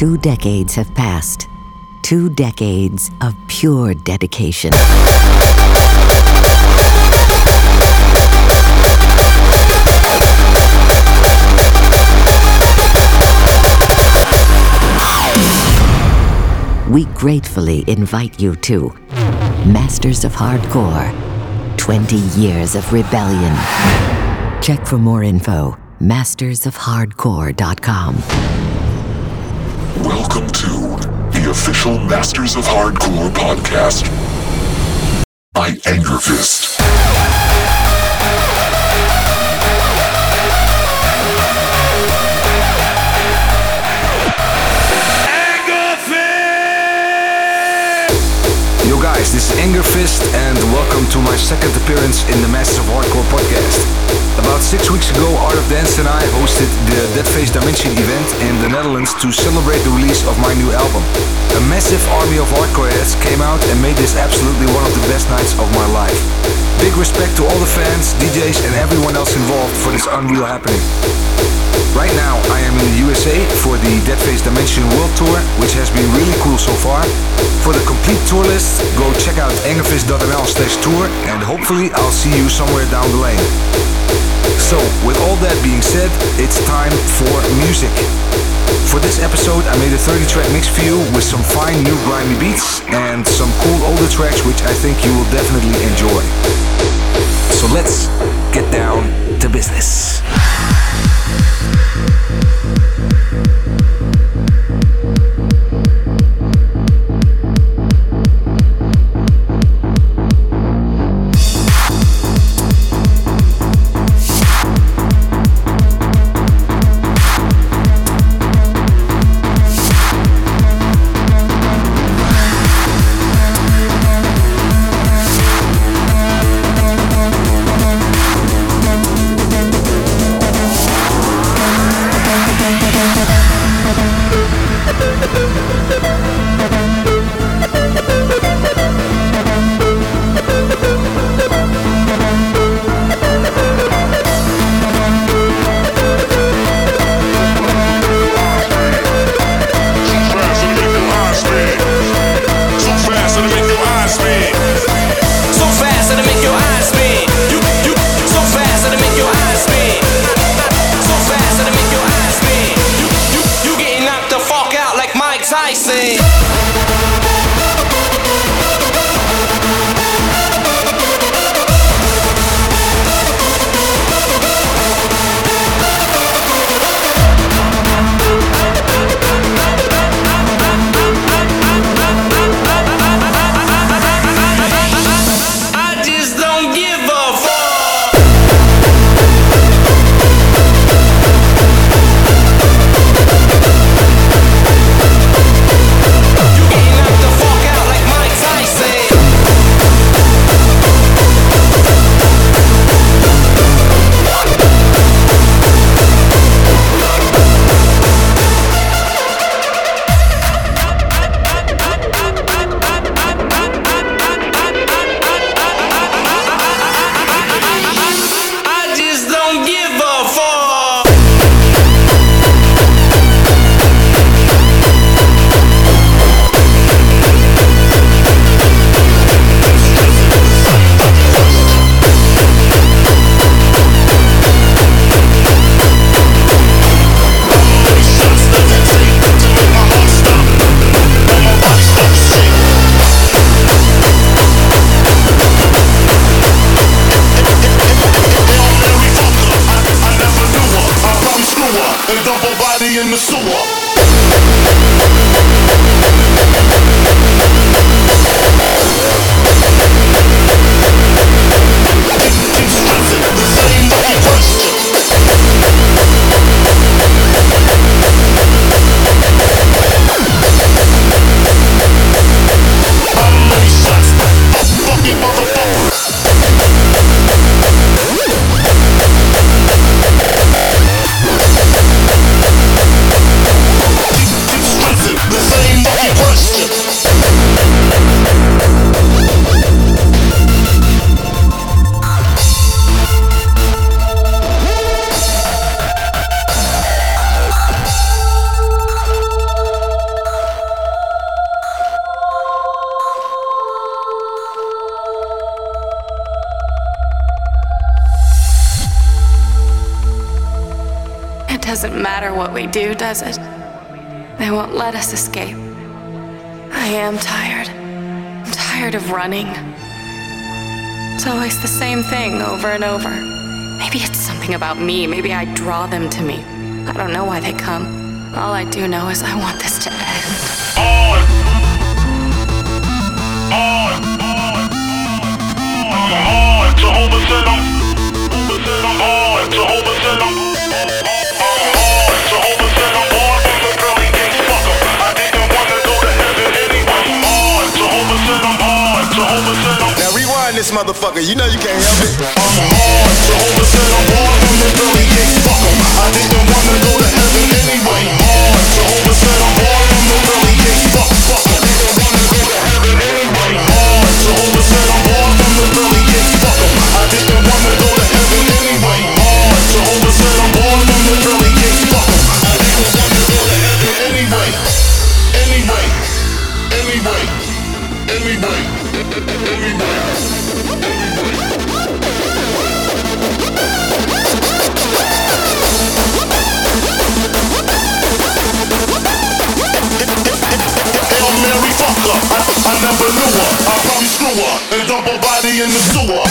Two decades have passed. Two decades of pure dedication. We gratefully invite you to Masters of Hardcore 20 Years of Rebellion. Check for more info mastersofhardcore.com. Welcome to the official Masters of Hardcore podcast by Angerfist. Yo guys, this is Angerfist and welcome to my second appearance in the Masters of Hardcore podcast. About six weeks ago, Art of Dance and I hosted the Deadface Dimension event in the Netherlands to celebrate the release of my new album. A massive army of hardcore heads came out and made this absolutely one of the best nights of my life. Big respect to all the fans, DJs and everyone else involved for this unreal happening. Right now, I am in the USA for the Deadface Dimension World Tour, which has been really cool so far. For the complete tour list, go check out angerfist.nl slash tour and hopefully I'll see you somewhere down the lane. So, with all that being said, it's time for music. For this episode, I made a 30 track mix for you with some fine new grimy beats and some cool older tracks which I think you will definitely enjoy. So let's get down to business. Doesn't matter what we do, does it? They won't let us escape. I am tired. I'm tired of running. It's always the same thing over and over. Maybe it's something about me. Maybe I draw them to me. I don't know why they come. All I do know is I want this to end. On! On! On! Jehovah said I'm. On! Jehovah said I'm. On! This motherfucker. You know you can't help it. I'm on. Jehovah said I'm born from the pearly gates. Fuck 'em. I didn't wanna go to heaven anyway. On. Jehovah said the said I'm born from the pearly gates. Fuck 'em. I wanna go to heaven anyway. Jehovah said I'm born from the. Fuck 'em. I didn't wanna go to heaven anyway. Anyway. Anyway. Anyway. Anyway. I, never knew her. I probably screw her and dump her body in the sewer.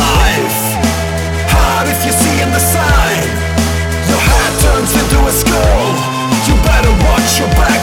life. Hard if you're seeing the sign Your head turns into a skull You better watch your back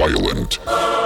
violent.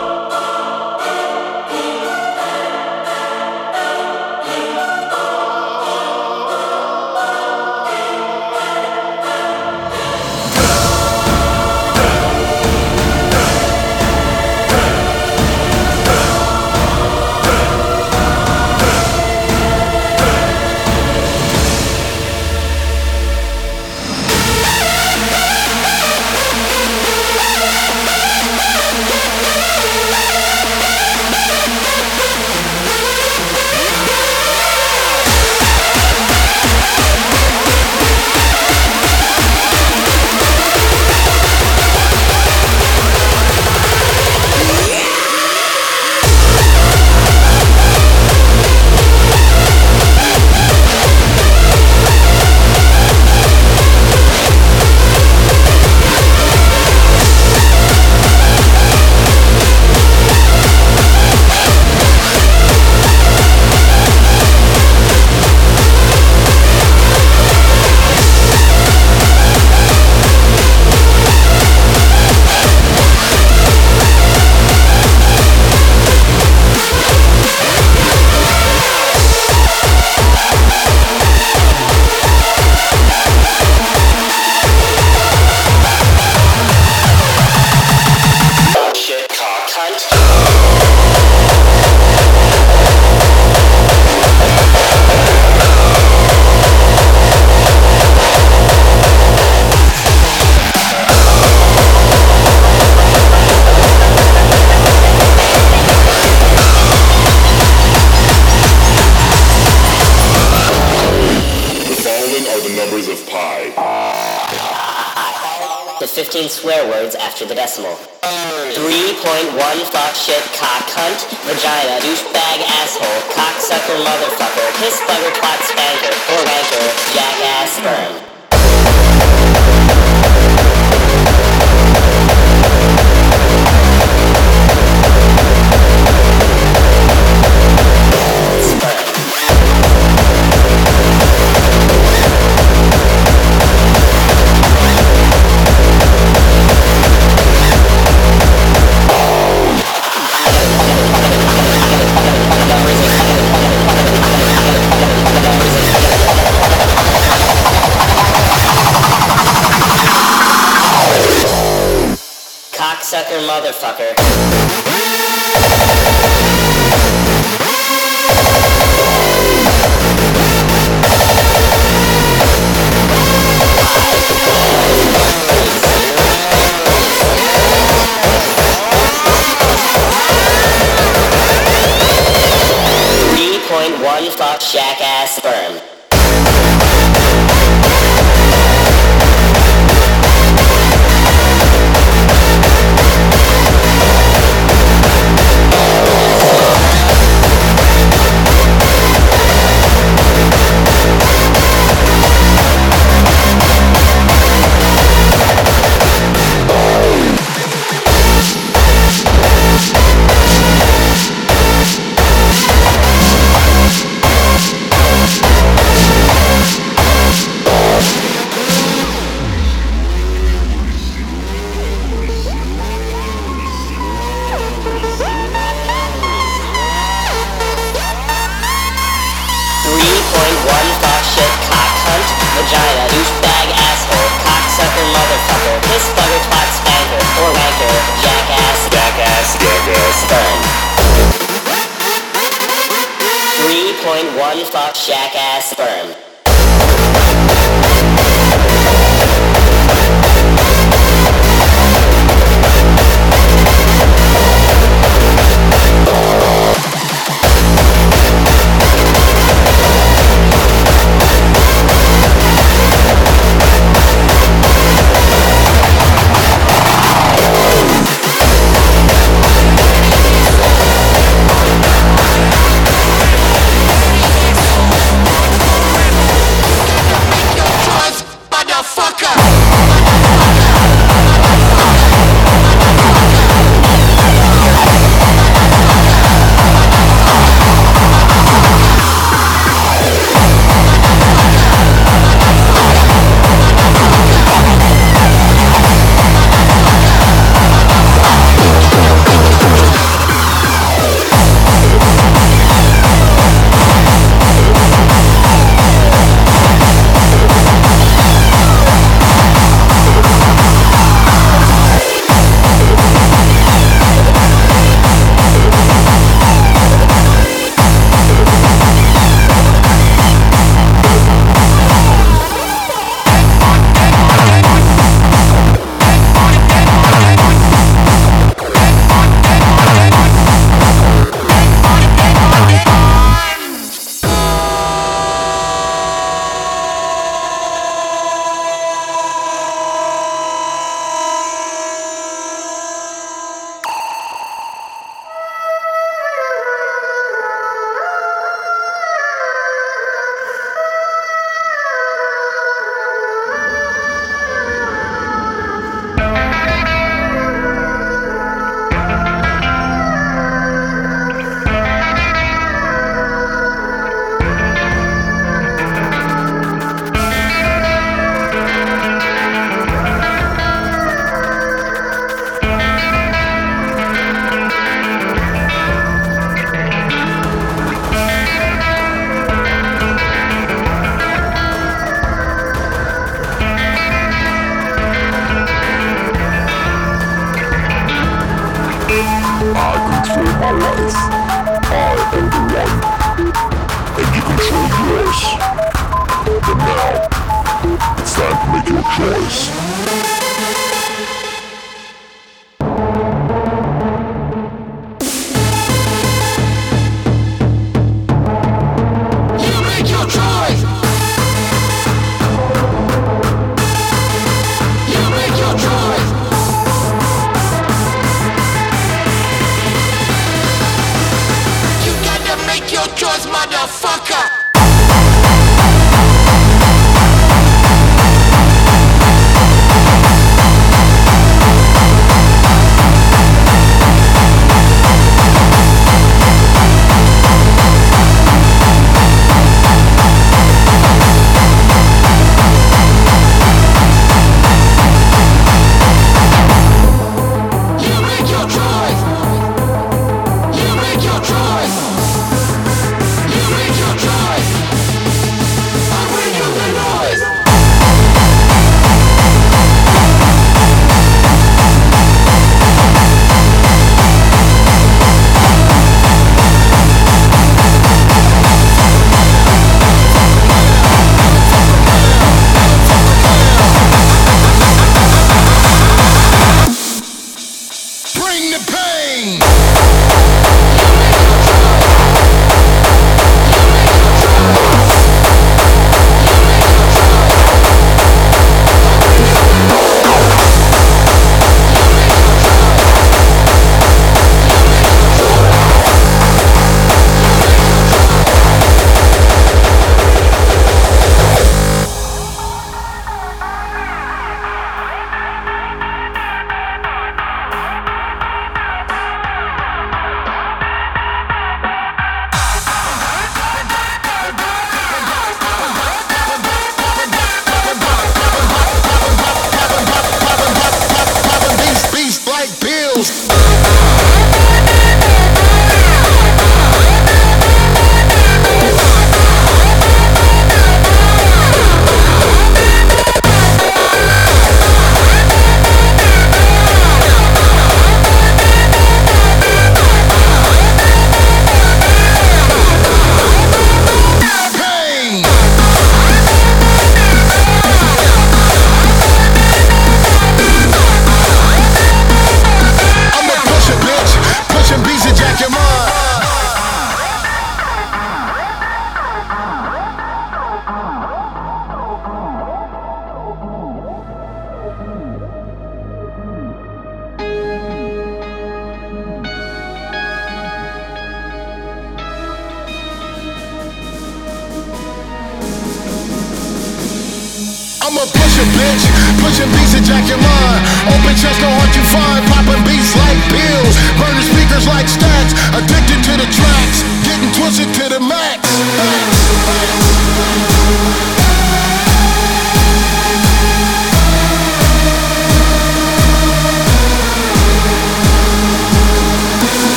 Motherfucker.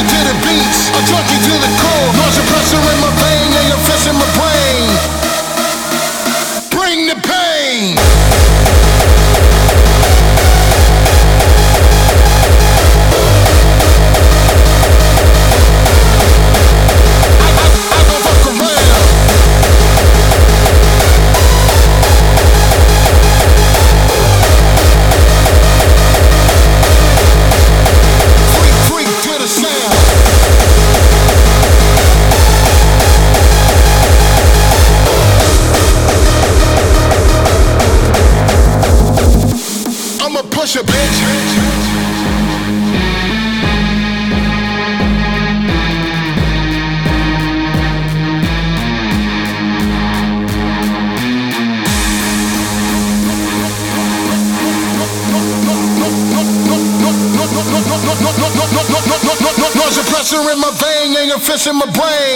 dancing to the beats. I'm drunk to the core. Launching pressure in my vein, yeah, you're my brain. in my brain.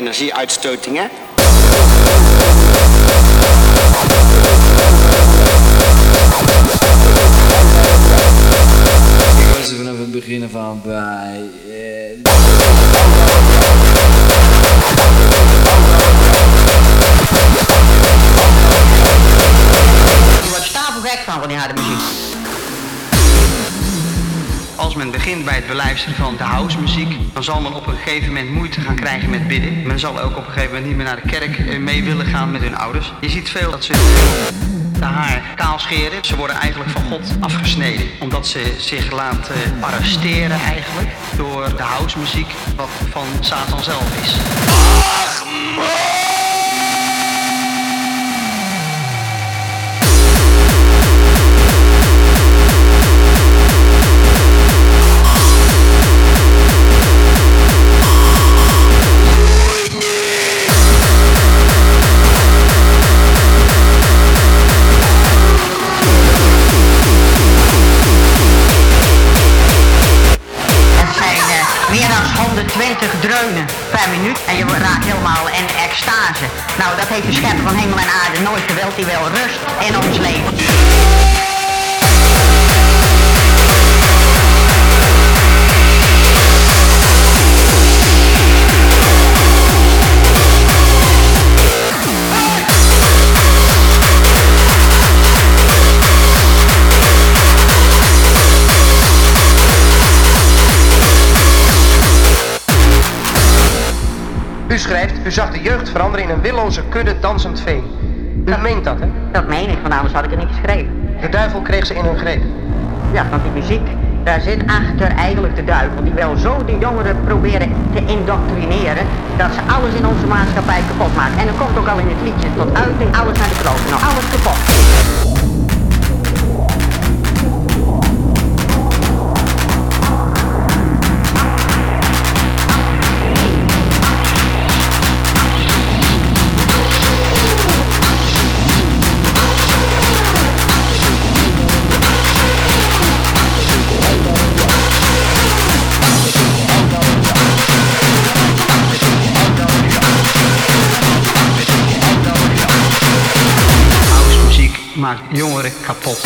energieuitstotingen. We zijn vanaf het begin van bij men begint bij het beluisteren van de housemuziek, dan zal men op een gegeven moment moeite gaan krijgen met bidden. Men zal ook op een gegeven moment niet meer naar de kerk eh, mee willen gaan met hun ouders. Je ziet veel dat ze de haar kaal scheren. Ze worden eigenlijk van God afgesneden. Omdat ze zich laten eh, arresteren eigenlijk door de housemuziek wat van Satan zelf is. En je raakt helemaal in extase. Nou, dat heeft de schepper van hemel en aarde nooit gewild. Die wil rust in ons leven. U schrijft, u zag de jeugd veranderen in een willoze kudde dansend vee. U meent dat, hè? Dat meen ik, van anders had ik het niet geschreven. De duivel kreeg ze in hun greep. Ja, want die muziek, daar zit achter eigenlijk de duivel. Die wil zo die jongeren proberen te indoctrineren, dat ze alles in onze maatschappij kapot maken. En dat komt ook al in het liedje tot uiting, alles naar de kloten. Nou, alles kapot. maar jongeren kapot.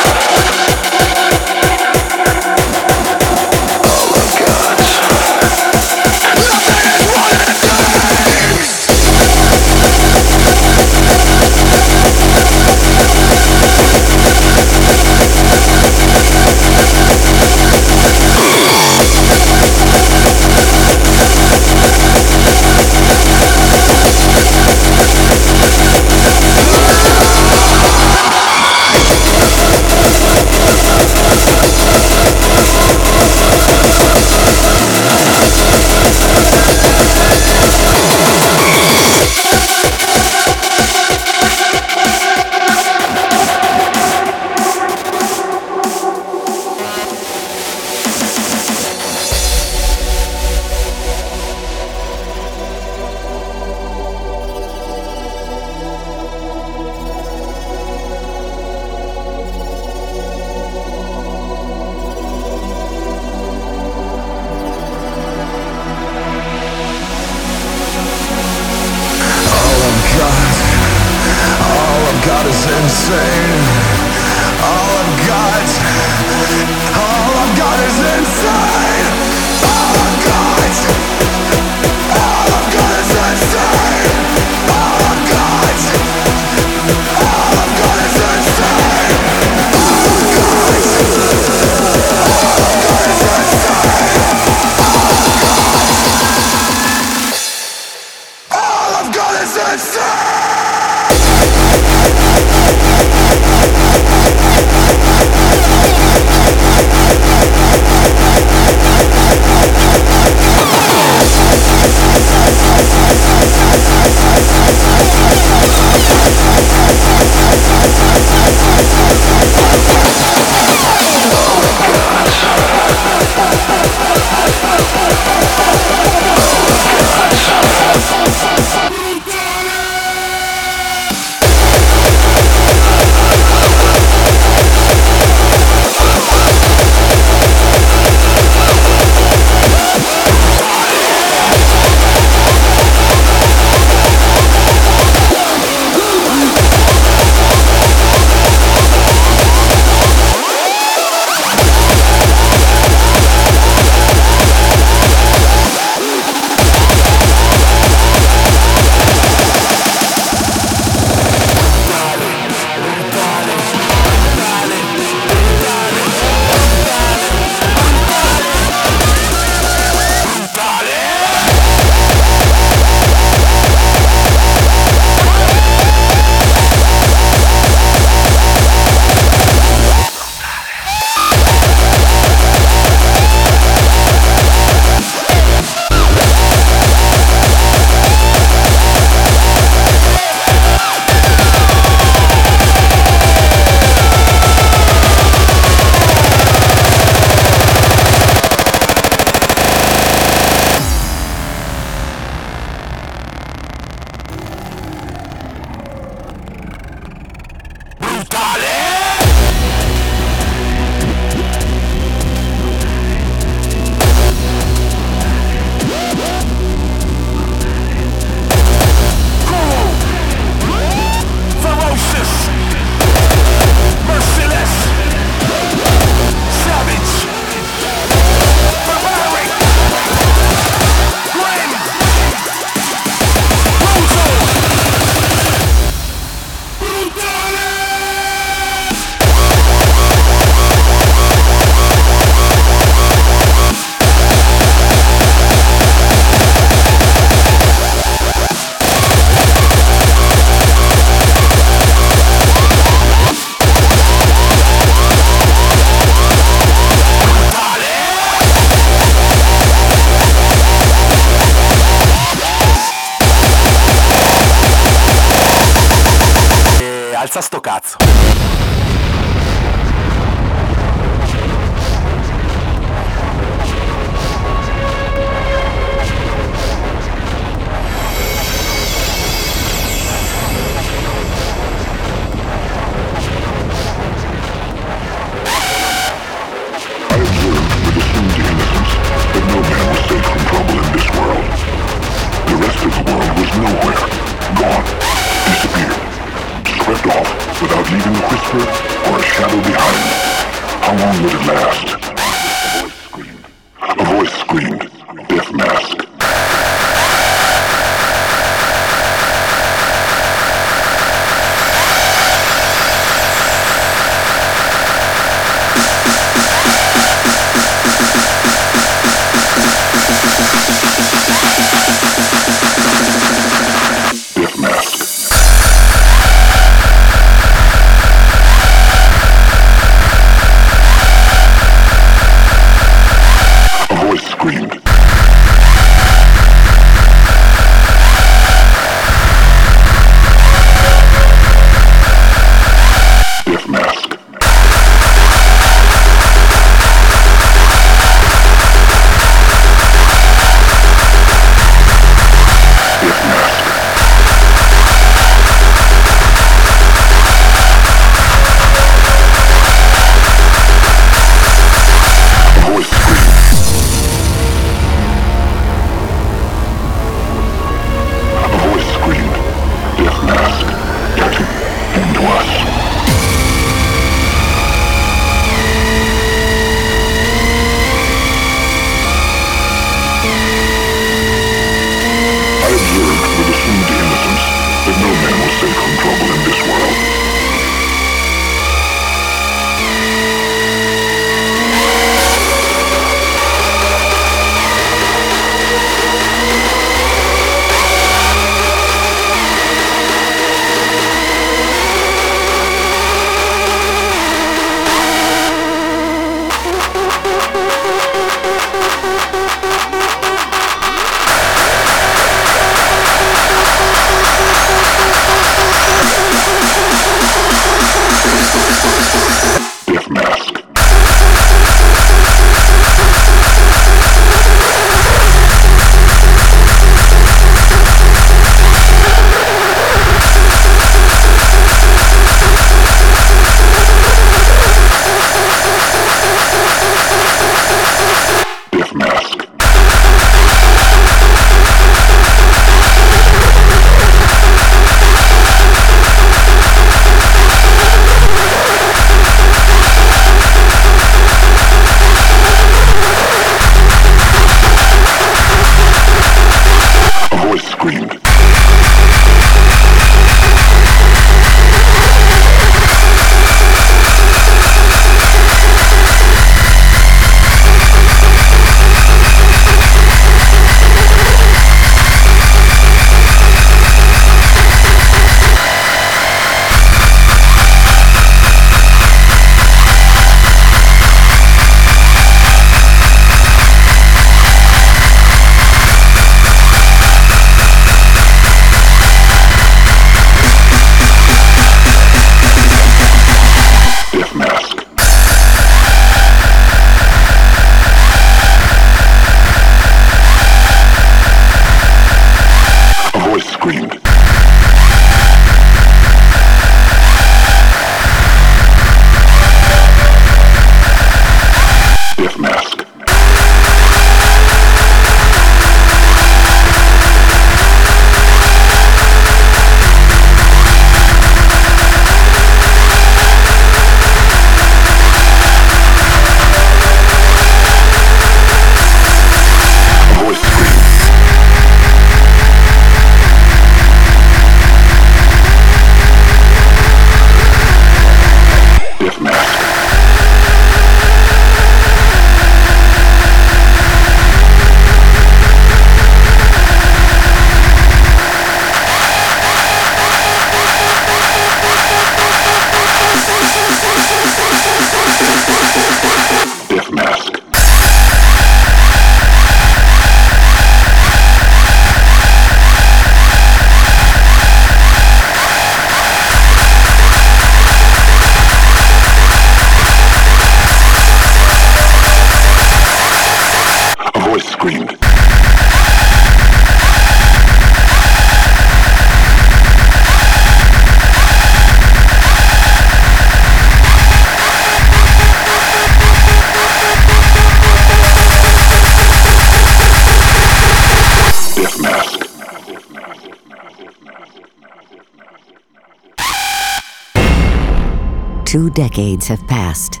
Two decades have passed.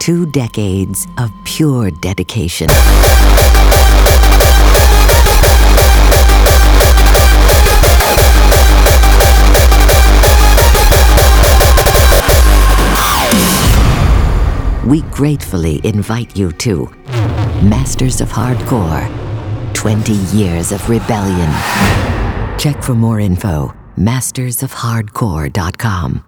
Two decades of pure dedication. We gratefully invite you to Masters of Hardcore 20 Years of Rebellion. Check for more info, mastersofhardcore.com.